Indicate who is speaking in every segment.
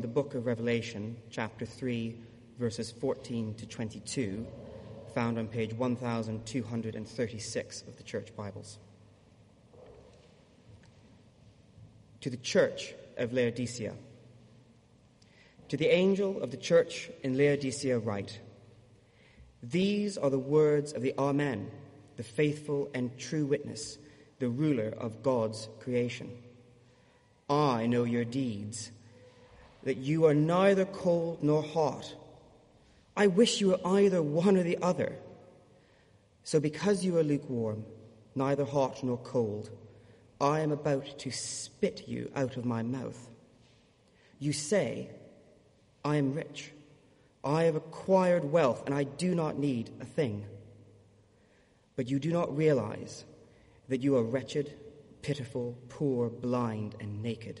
Speaker 1: the book of Revelation, chapter 3, verses 14 to 22, found on page 1236 of the Church Bibles. To the Church of Laodicea. To the angel of the church in Laodicea, write These are the words of the Amen, the faithful and true witness, the ruler of God's creation. I know your deeds, that you are neither cold nor hot. I wish you were either one or the other. So, because you are lukewarm, neither hot nor cold, I am about to spit you out of my mouth. You say, I am rich. I have acquired wealth, and I do not need a thing. But you do not realize that you are wretched, pitiful, poor, blind, and naked.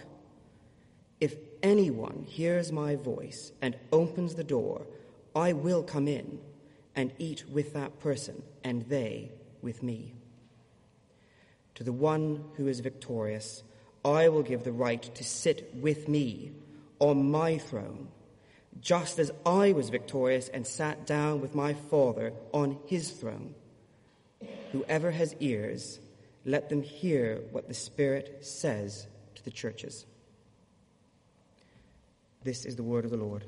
Speaker 1: If anyone hears my voice and opens the door, I will come in and eat with that person, and they with me. To the one who is victorious, I will give the right to sit with me on my throne, just as I was victorious and sat down with my Father on his throne. Whoever has ears, let them hear what the Spirit says to the churches. This is the word of the Lord.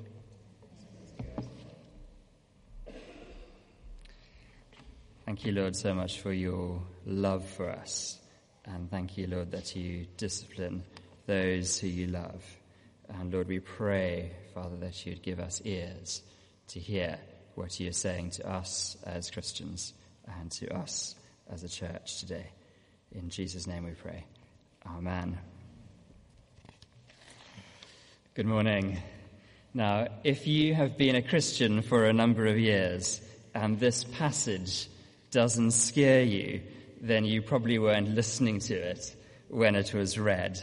Speaker 2: Thank you, Lord, so much for your love for us. And thank you, Lord, that you discipline those who you love. And Lord, we pray, Father, that you'd give us ears to hear what you're saying to us as Christians and to us as a church today. In Jesus' name we pray. Amen. Good morning. Now, if you have been a Christian for a number of years and this passage doesn't scare you, then you probably weren't listening to it when it was read.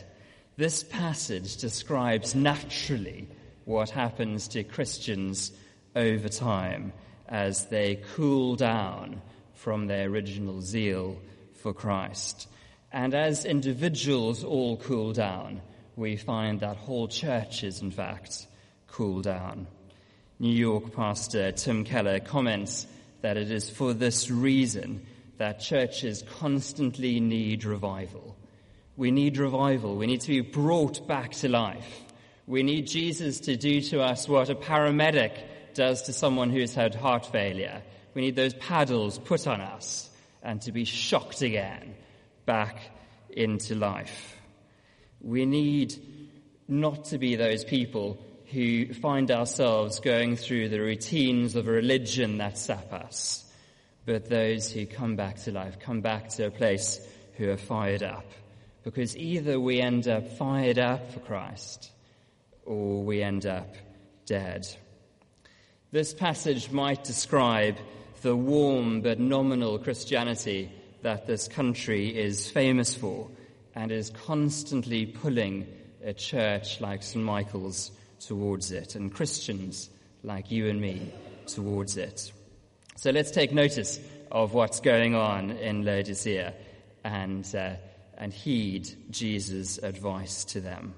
Speaker 2: This passage describes naturally what happens to Christians over time as they cool down from their original zeal for Christ. And as individuals all cool down, we find that whole churches, in fact, cool down. New York pastor Tim Keller comments that it is for this reason that churches constantly need revival. We need revival. We need to be brought back to life. We need Jesus to do to us what a paramedic does to someone who's had heart failure. We need those paddles put on us and to be shocked again back into life. We need not to be those people who find ourselves going through the routines of a religion that sap us but those who come back to life, come back to a place who are fired up. Because either we end up fired up for Christ or we end up dead. This passage might describe the warm but nominal Christianity that this country is famous for and is constantly pulling a church like St. Michael's towards it and Christians like you and me towards it. So let's take notice of what's going on in Laodicea and, uh, and heed Jesus' advice to them.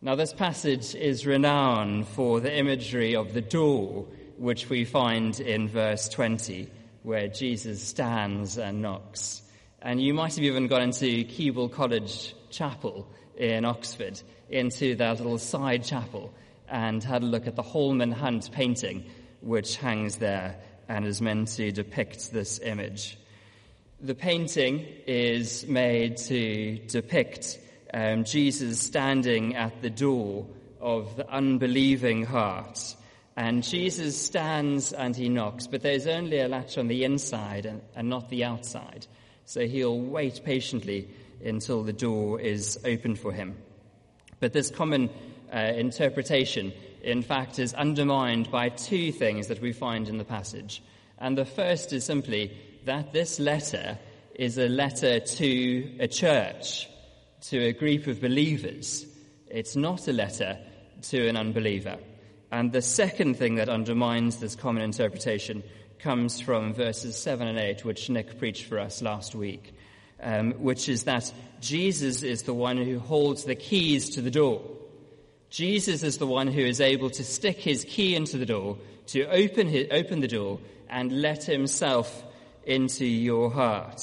Speaker 2: Now, this passage is renowned for the imagery of the door, which we find in verse 20, where Jesus stands and knocks. And you might have even gone into Keble College Chapel in Oxford, into that little side chapel, and had a look at the Holman Hunt painting, which hangs there and is meant to depict this image. The painting is made to depict um, Jesus standing at the door of the unbelieving heart. And Jesus stands and he knocks, but there's only a latch on the inside and, and not the outside. So he'll wait patiently until the door is opened for him. But this common uh, interpretation, in fact, is undermined by two things that we find in the passage. And the first is simply that this letter is a letter to a church, to a group of believers. It's not a letter to an unbeliever. And the second thing that undermines this common interpretation comes from verses 7 and 8, which Nick preached for us last week, um, which is that Jesus is the one who holds the keys to the door. Jesus is the one who is able to stick his key into the door, to open, his, open the door, and let himself into your heart.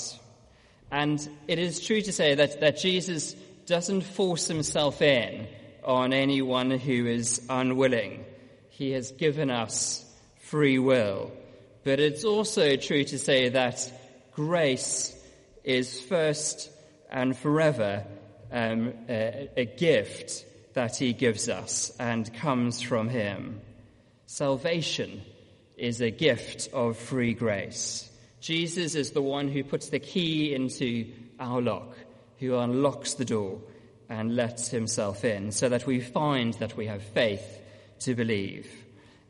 Speaker 2: And it is true to say that, that Jesus doesn't force himself in on anyone who is unwilling. He has given us free will. But it's also true to say that grace is first and forever um, a, a gift that he gives us and comes from him. Salvation is a gift of free grace. Jesus is the one who puts the key into our lock, who unlocks the door and lets himself in, so that we find that we have faith to believe.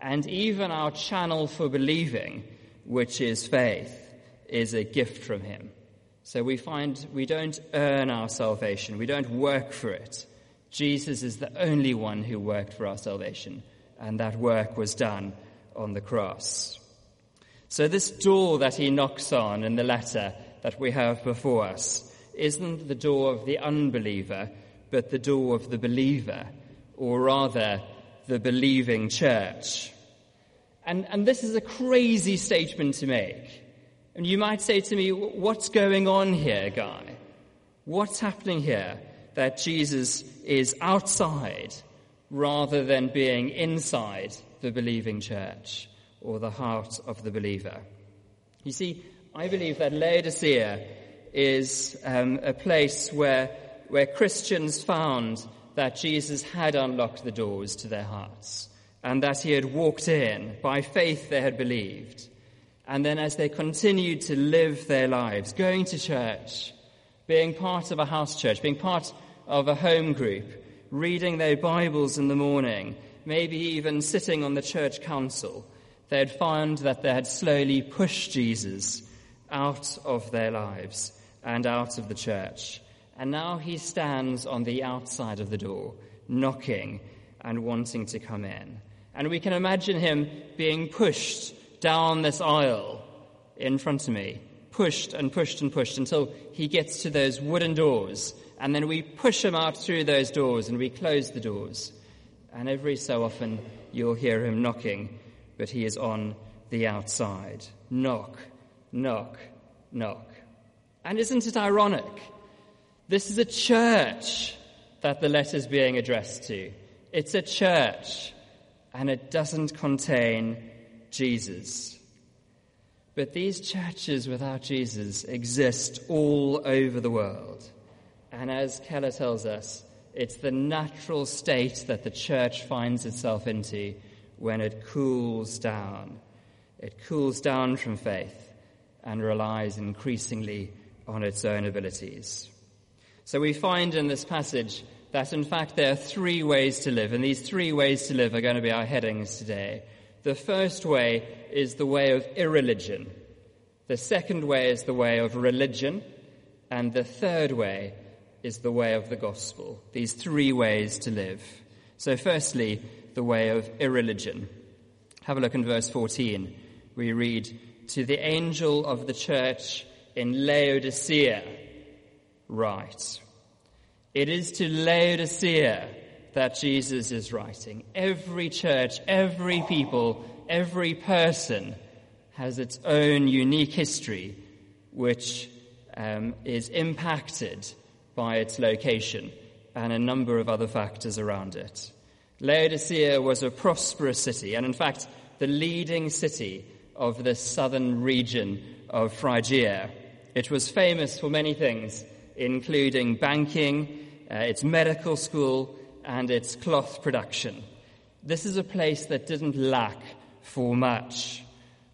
Speaker 2: And even our channel for believing, which is faith, is a gift from him. So we find we don't earn our salvation, we don't work for it. Jesus is the only one who worked for our salvation, and that work was done on the cross. So this door that he knocks on in the letter that we have before us isn't the door of the unbeliever, but the door of the believer, or rather, the believing church. And, and this is a crazy statement to make. And you might say to me, what's going on here, Guy? What's happening here that Jesus is outside rather than being inside the believing church or the heart of the believer? You see, I believe that Laodicea is um, a place where, where Christians found that Jesus had unlocked the doors to their hearts and that he had walked in. By faith, they had believed. And then, as they continued to live their lives, going to church, being part of a house church, being part of a home group, reading their Bibles in the morning, maybe even sitting on the church council, they had found that they had slowly pushed Jesus out of their lives and out of the church. And now he stands on the outside of the door, knocking and wanting to come in. And we can imagine him being pushed down this aisle in front of me, pushed and pushed and pushed until he gets to those wooden doors. And then we push him out through those doors and we close the doors. And every so often you'll hear him knocking, but he is on the outside. Knock, knock, knock. And isn't it ironic? This is a church that the letter is being addressed to. It's a church and it doesn't contain Jesus. But these churches without Jesus exist all over the world. And as Keller tells us, it's the natural state that the church finds itself into when it cools down. It cools down from faith and relies increasingly on its own abilities. So we find in this passage that in fact there are three ways to live, and these three ways to live are going to be our headings today. The first way is the way of irreligion. The second way is the way of religion. And the third way is the way of the gospel. These three ways to live. So firstly, the way of irreligion. Have a look in verse 14. We read, To the angel of the church in Laodicea, write. It is to Laodicea that Jesus is writing. Every church, every people, every person has its own unique history, which um, is impacted by its location and a number of other factors around it. Laodicea was a prosperous city, and in fact, the leading city of the southern region of Phrygia. It was famous for many things, including banking, uh, its medical school, and its cloth production. This is a place that didn't lack for much.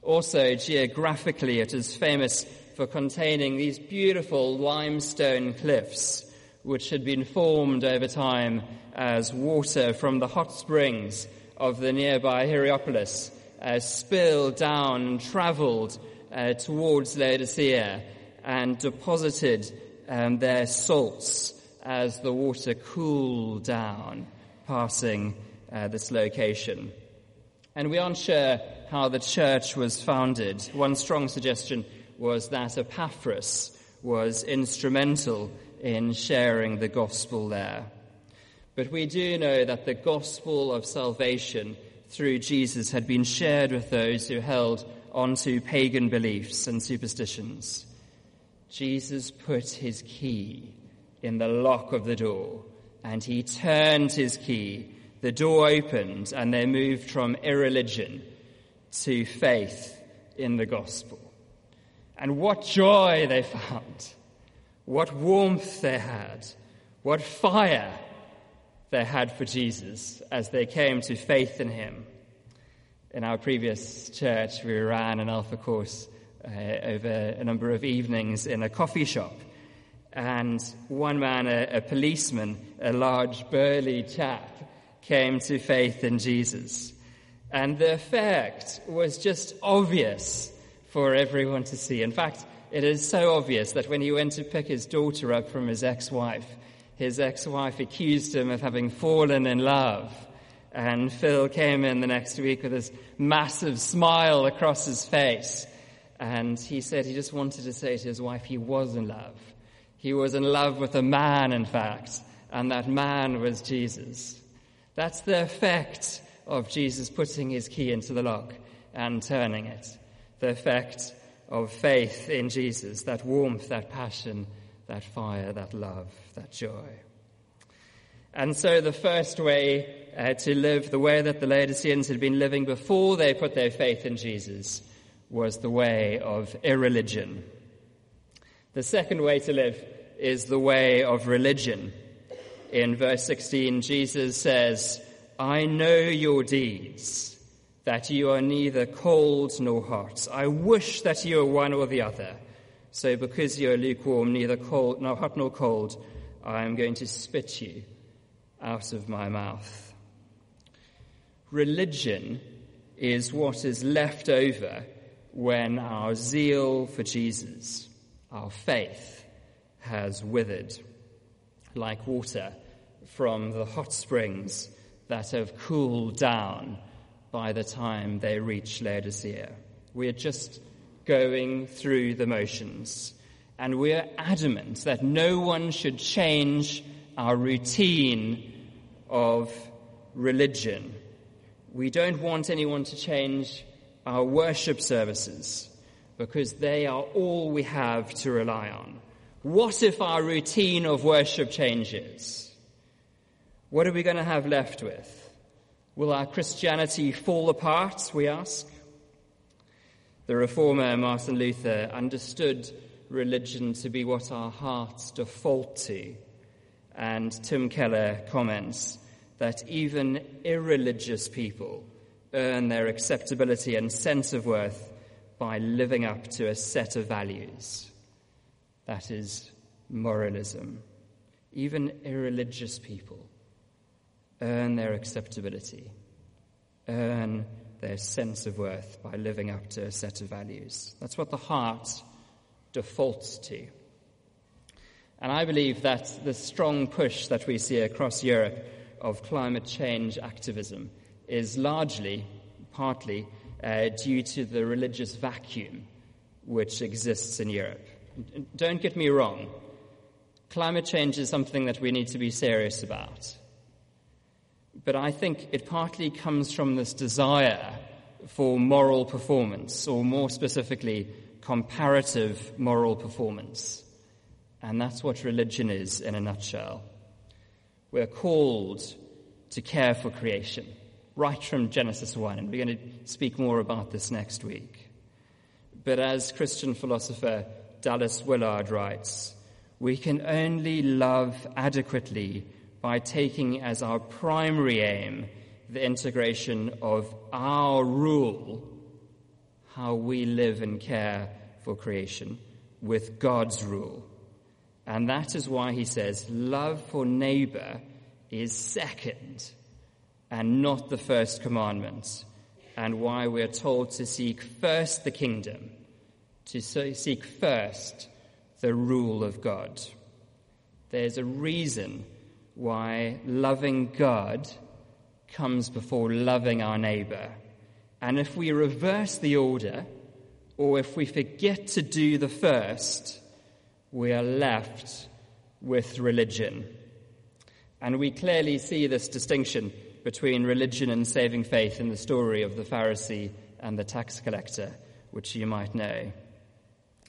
Speaker 2: Also, geographically, it is famous for containing these beautiful limestone cliffs which had been formed over time as water from the hot springs of the nearby Hierapolis uh, spilled down and traveled uh, towards Laodicea and deposited um, their salts as the water cooled down, passing uh, this location. And we aren't sure how the church was founded. One strong suggestion was that Epaphras was instrumental in sharing the gospel there. But we do know that the gospel of salvation through Jesus had been shared with those who held onto pagan beliefs and superstitions. Jesus put his key in the lock of the door and he turned his key. The door opened and they moved from irreligion to faith in the gospel. And what joy they found! What warmth they had! What fire they had for Jesus as they came to faith in him. In our previous church, we ran an Alpha course uh, over a number of evenings in a coffee shop. And one man, a, a policeman, a large burly chap, came to faith in Jesus. And the effect was just obvious for everyone to see. In fact, it is so obvious that when he went to pick his daughter up from his ex-wife, his ex-wife accused him of having fallen in love. And Phil came in the next week with this massive smile across his face. And he said he just wanted to say to his wife he was in love. He was in love with a man, in fact, and that man was Jesus. That's the effect of Jesus putting his key into the lock and turning it. The effect of faith in Jesus, that warmth, that passion, that fire, that love, that joy. And so the first way uh, to live the way that the Laodiceans had been living before they put their faith in Jesus was the way of irreligion. The second way to live is the way of religion. In verse 16, Jesus says, I know your deeds, that you are neither cold nor hot. I wish that you were one or the other. So because you are lukewarm, neither cold, nor hot nor cold, I am going to spit you out of my mouth. Religion is what is left over when our zeal for Jesus, our faith, has withered like water from the hot springs that have cooled down by the time they reach Laodicea. We are just going through the motions, and we are adamant that no one should change our routine of religion. We don't want anyone to change our worship services because they are all we have to rely on. What if our routine of worship changes? What are we going to have left with? Will our Christianity fall apart, we ask? The reformer Martin Luther understood religion to be what our hearts default to. And Tim Keller comments that even irreligious people earn their acceptability and sense of worth by living up to a set of values. That is moralism. Even irreligious people earn their acceptability, earn their sense of worth by living up to a set of values. That's what the heart defaults to. And I believe that the strong push that we see across Europe of climate change activism is largely, partly, uh, due to the religious vacuum which exists in Europe. Don't get me wrong, climate change is something that we need to be serious about. But I think it partly comes from this desire for moral performance, or more specifically, comparative moral performance. And that's what religion is in a nutshell. We're called to care for creation right from Genesis 1, and we're going to speak more about this next week. But as Christian philosopher Dallas Willard writes, we can only love adequately by taking as our primary aim the integration of our rule, how we live and care for creation, with God's rule, And that is why he says love for neighbor is second and not the first commandment, and why we're told to seek first the kingdom, to seek first the rule of God. There's a reason why loving God comes before loving our neighbor. And if we reverse the order, or if we forget to do the first, we are left with religion. And we clearly see this distinction between religion and saving faith in the story of the Pharisee and the tax collector, which you might know.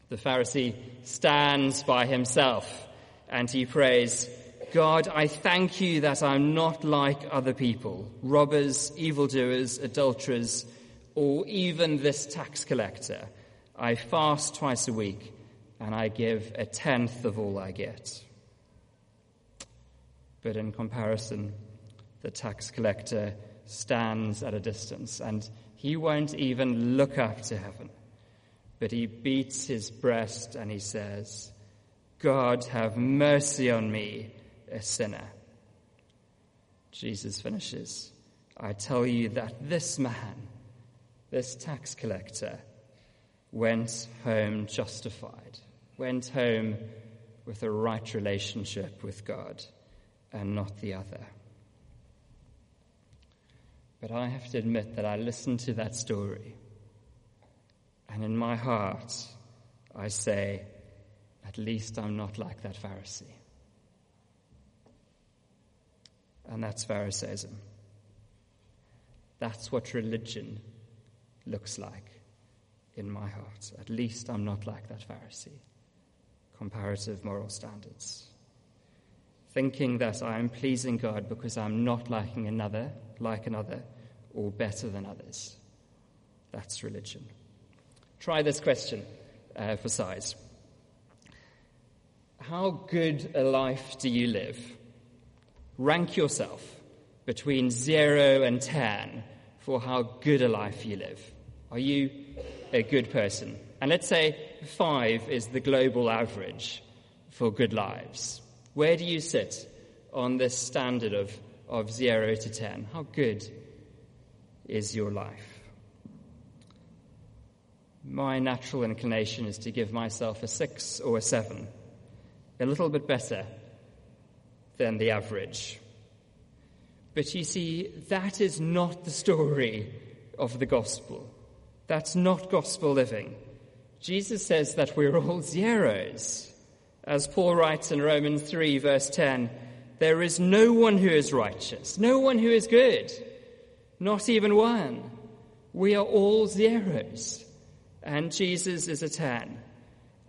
Speaker 2: The Pharisee stands by himself and he prays, God, I thank you that I'm not like other people, robbers, evildoers, adulterers, or even this tax collector. I fast twice a week and I give a tenth of all I get. But in comparison, the tax collector stands at a distance and he won't even look up to heaven. But he beats his breast and he says, God, have mercy on me, a sinner. Jesus finishes, I tell you that this man, this tax collector, went home justified, went home with a right relationship with God and not the other. But I have to admit that I listened to that story, and in my heart, I say, at least I'm not like that Pharisee. And that's Pharisaism. That's what religion looks like in my heart. At least I'm not like that Pharisee. Comparative moral standards. Thinking that I am pleasing God because I'm not liking another, like another, or better than others. That's religion. Try this question uh, for size. How good a life do you live? Rank yourself between zero and ten for how good a life you live. Are you a good person? And let's say five is the global average for good lives. Where do you sit on this standard of, of zero to ten? How good is your life? My natural inclination is to give myself a six or a seven, a little bit better than the average. But you see, that is not the story of the gospel. That's not gospel living. Jesus says that we're all zeros. As Paul writes in Romans 3, verse 10, there is no one who is righteous, no one who is good, not even one. We are all zeros, and Jesus is a 10.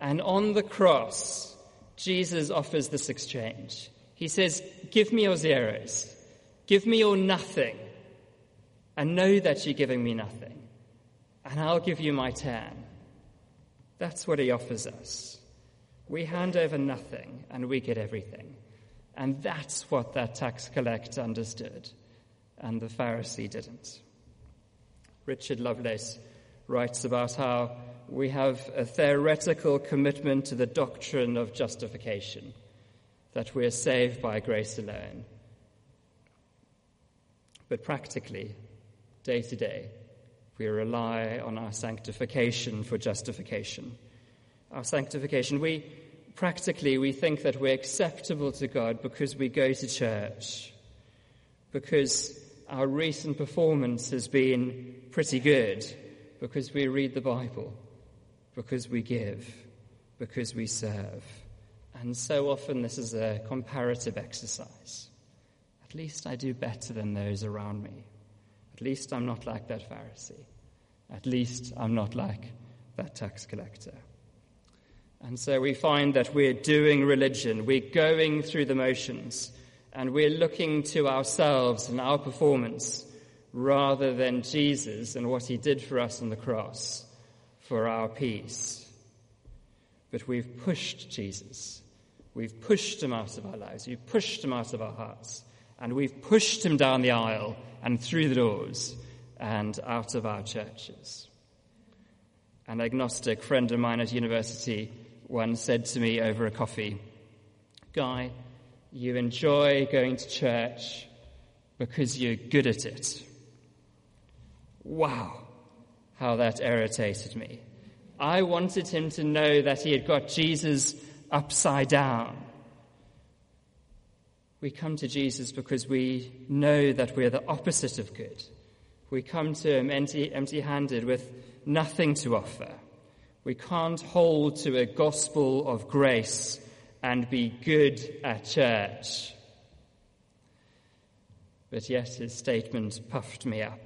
Speaker 2: And on the cross, Jesus offers this exchange. He says, Give me your zeros. Give me your nothing. And know that you're giving me nothing. And I'll give you my ten. That's what he offers us. We hand over nothing and we get everything. And that's what that tax collector understood. And the Pharisee didn't. Richard Lovelace writes about how we have a theoretical commitment to the doctrine of justification that we are saved by grace alone. But practically, day to day, we rely on our sanctification for justification. Our sanctification, we practically we think that we're acceptable to God because we go to church, because our recent performance has been pretty good, because we read the Bible, because we give, because we serve. And so often this is a comparative exercise. At least I do better than those around me. At least I'm not like that Pharisee. At least I'm not like that tax collector. And so we find that we're doing religion, we're going through the motions, and we're looking to ourselves and our performance rather than Jesus and what he did for us on the cross for our peace. But we've pushed Jesus We've pushed him out of our lives. We've pushed him out of our hearts. And we've pushed him down the aisle and through the doors and out of our churches. An agnostic friend of mine at university once said to me over a coffee, Guy, you enjoy going to church because you're good at it. Wow, how that irritated me. I wanted him to know that he had got Jesus upside down. We come to Jesus because we know that we're the opposite of good. We come to him empty-handed with nothing to offer. We can't hold to a gospel of grace and be good at church. But yet his statement puffed me up,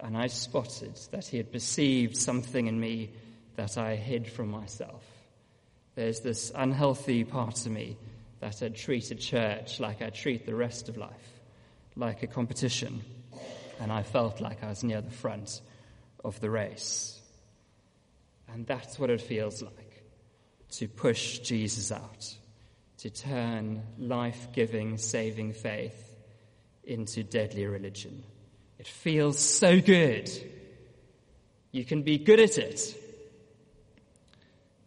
Speaker 2: and I spotted that he had perceived something in me that I hid from myself. There's this unhealthy part of me that had treated church like I treat the rest of life, like a competition, and I felt like I was near the front of the race. And that's what it feels like to push Jesus out, to turn life giving, saving faith into deadly religion. It feels so good. You can be good at it,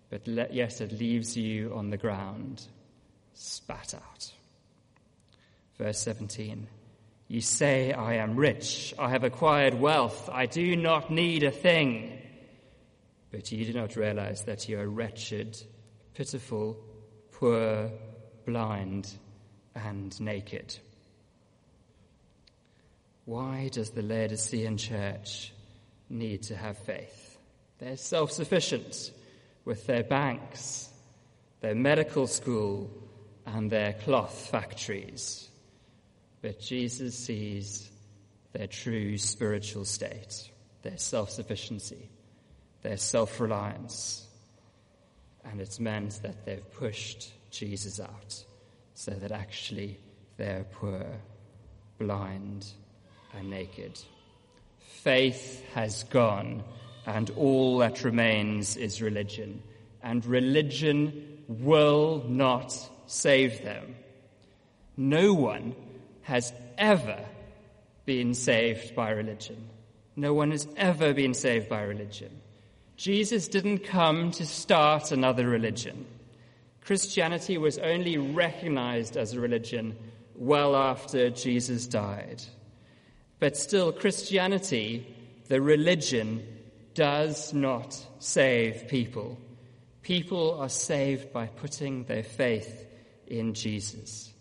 Speaker 2: but yes, it leaves you on the ground, spat out. Verse 17 You say, I am rich, I have acquired wealth, I do not need a thing. But you do not realize that you are wretched, pitiful, poor, blind, and naked. Why does the Laodicean church need to have faith? They're self sufficient with their banks, their medical school, and their cloth factories. But Jesus sees their true spiritual state, their self sufficiency, their self reliance. And it's meant that they've pushed Jesus out so that actually they're poor, blind, and naked. Faith has gone, and all that remains is religion. And religion will not save them. No one has ever been saved by religion. No one has ever been saved by religion. Jesus didn't come to start another religion. Christianity was only recognized as a religion well after Jesus died. But still, Christianity, the religion, does not save people. People are saved by putting their faith in Jesus,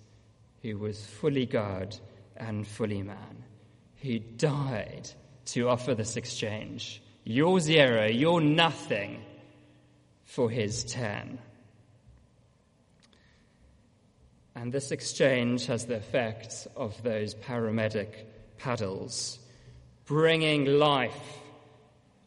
Speaker 2: who was fully God and fully man, who died to offer this exchange. Your zero, your nothing, for his ten. And this exchange has the effect of those paramedic paddles, bringing life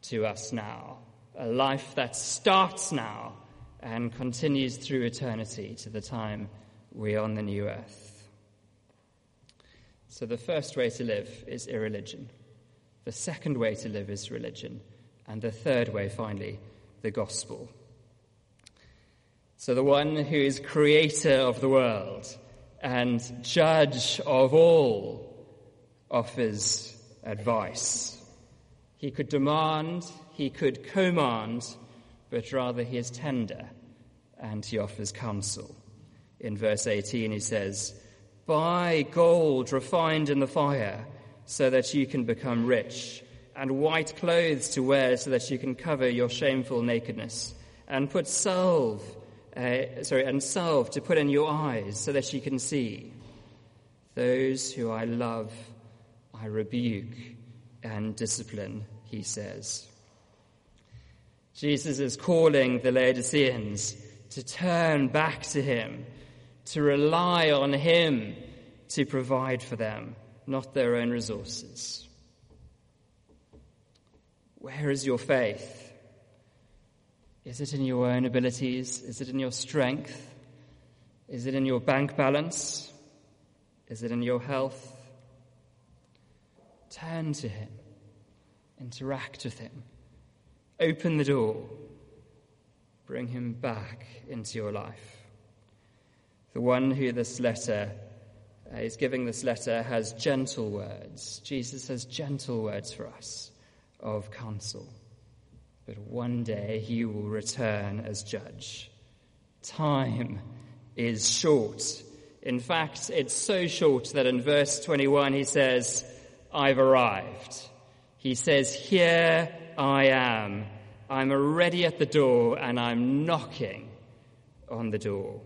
Speaker 2: to us now, a life that starts now and continues through eternity to the time we're on the new earth. So, the first way to live is irreligion. The second way to live is religion. And the third way, finally, the gospel. So, the one who is creator of the world and judge of all offers advice. He could demand, he could command, but rather he is tender and he offers counsel. In verse 18, he says, Buy gold refined in the fire so that you can become rich, and white clothes to wear so that you can cover your shameful nakedness, and put salve, uh, sorry, and salve to put in your eyes so that you can see. Those who I love, I rebuke and discipline, he says. Jesus is calling the Laodiceans to turn back to him, to rely on him to provide for them, not their own resources. Where is your faith? Is it in your own abilities? Is it in your strength? Is it in your bank balance? Is it in your health? Turn to Him, interact with Him, open the door, bring Him back into your life. The one who this letter uh, is giving this letter has gentle words. Jesus has gentle words for us of counsel. But one day he will return as judge. Time is short. In fact, it's so short that in verse 21 he says, I've arrived. He says, Here I am. I'm already at the door and I'm knocking on the door.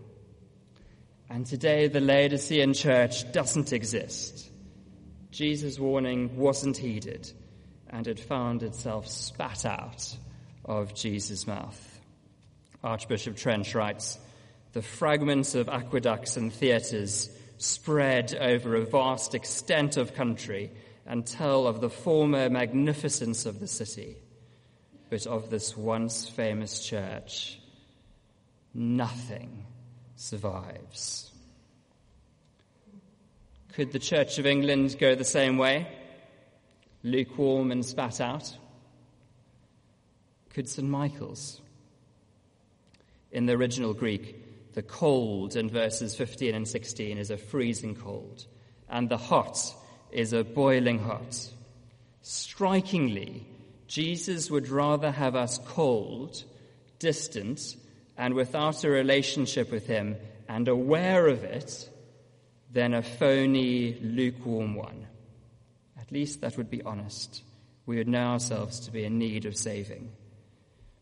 Speaker 2: And today the Laodicean church doesn't exist. Jesus' warning wasn't heeded and it found itself spat out of Jesus' mouth. Archbishop Trench writes, the fragments of aqueducts and theatres spread over a vast extent of country and tell of the former magnificence of the city. But of this once famous church, nothing survives. Could the Church of England go the same way? Lukewarm and spat out? Could St. Michael's? In the original Greek, the cold in verses 15 and 16 is a freezing cold, and the hot is a boiling hot. Strikingly, Jesus would rather have us cold, distant, and without a relationship with Him and aware of it than a phony, lukewarm one. At least that would be honest. We would know ourselves to be in need of saving.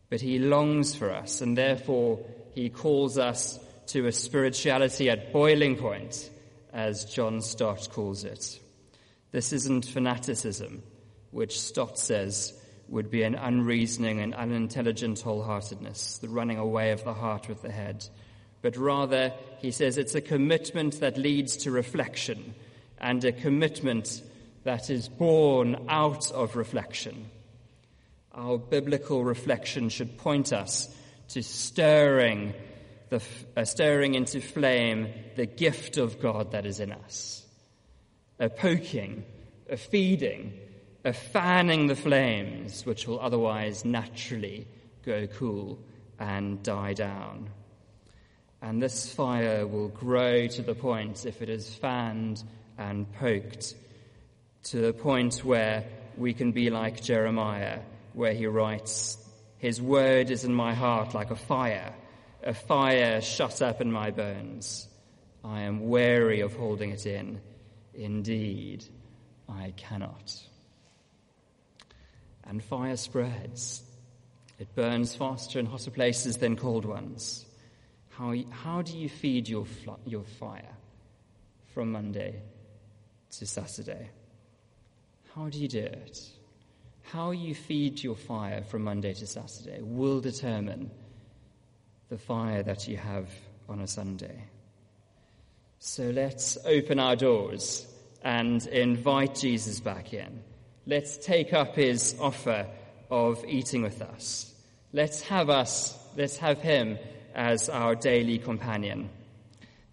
Speaker 2: But He longs for us, and therefore He calls us to a spirituality at boiling point, as John Stott calls it. This isn't fanaticism, which Stott says would be an unreasoning and unintelligent wholeheartedness, the running away of the heart with the head. But rather, he says it's a commitment that leads to reflection and a commitment that is born out of reflection. Our biblical reflection should point us to stirring, the, uh, stirring into flame the gift of God that is in us. A poking, a feeding, a fanning the flames which will otherwise naturally go cool and die down. And this fire will grow to the point, if it is fanned and poked, to the point where we can be like Jeremiah, where he writes, His word is in my heart like a fire, a fire shut up in my bones. I am weary of holding it in. Indeed, I cannot and fire spreads. It burns faster in hotter places than cold ones. How, how do you feed your, your fire from Monday to Saturday? How do you do it? How you feed your fire from Monday to Saturday will determine the fire that you have on a Sunday. So let's open our doors and invite Jesus back in. Let's take up his offer of eating with us. Let's have us, let's have him as our daily companion.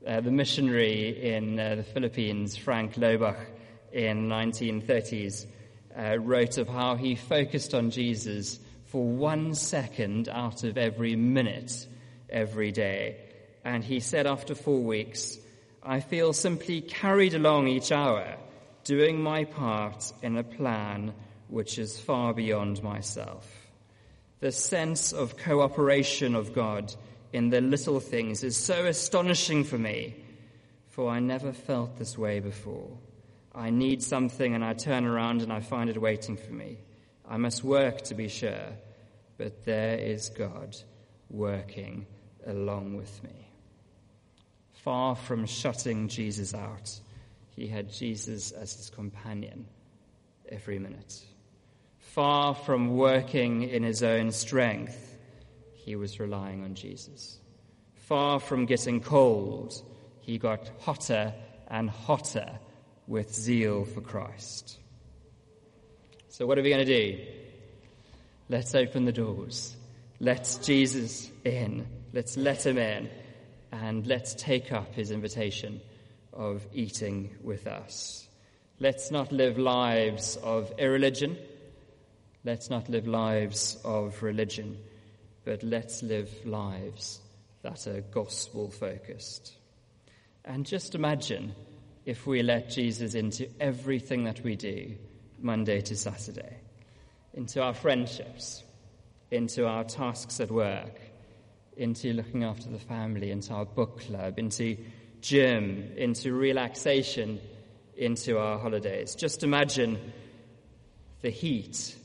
Speaker 2: Uh, the missionary in uh, the Philippines, Frank Laubach, in 1930s, uh, wrote of how he focused on Jesus for one second out of every minute every day. And he said after four weeks, I feel simply carried along each hour doing my part in a plan which is far beyond myself. The sense of cooperation of God in the little things is so astonishing for me, for I never felt this way before. I need something and I turn around and I find it waiting for me. I must work to be sure, but there is God working along with me. Far from shutting Jesus out, he had Jesus as his companion every minute. Far from working in his own strength, he was relying on Jesus. Far from getting cold, he got hotter and hotter with zeal for Christ. So, what are we going to do? Let's open the doors. Let's Jesus in. Let's let him in. And let's take up his invitation of eating with us. Let's not live lives of irreligion. Let's not live lives of religion, but let's live lives that are gospel focused. And just imagine if we let Jesus into everything that we do, Monday to Saturday, into our friendships, into our tasks at work, into looking after the family, into our book club, into gym, into relaxation, into our holidays. Just imagine the heat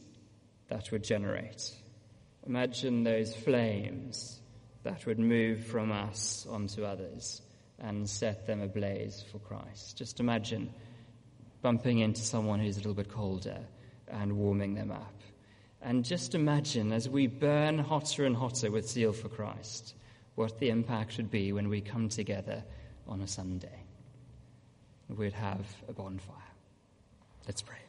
Speaker 2: that would generate. Imagine those flames that would move from us onto others and set them ablaze for Christ. Just imagine bumping into someone who's a little bit colder and warming them up. And just imagine as we burn hotter and hotter with zeal for Christ, what the impact would be when we come together on a Sunday. We'd have a bonfire. Let's pray.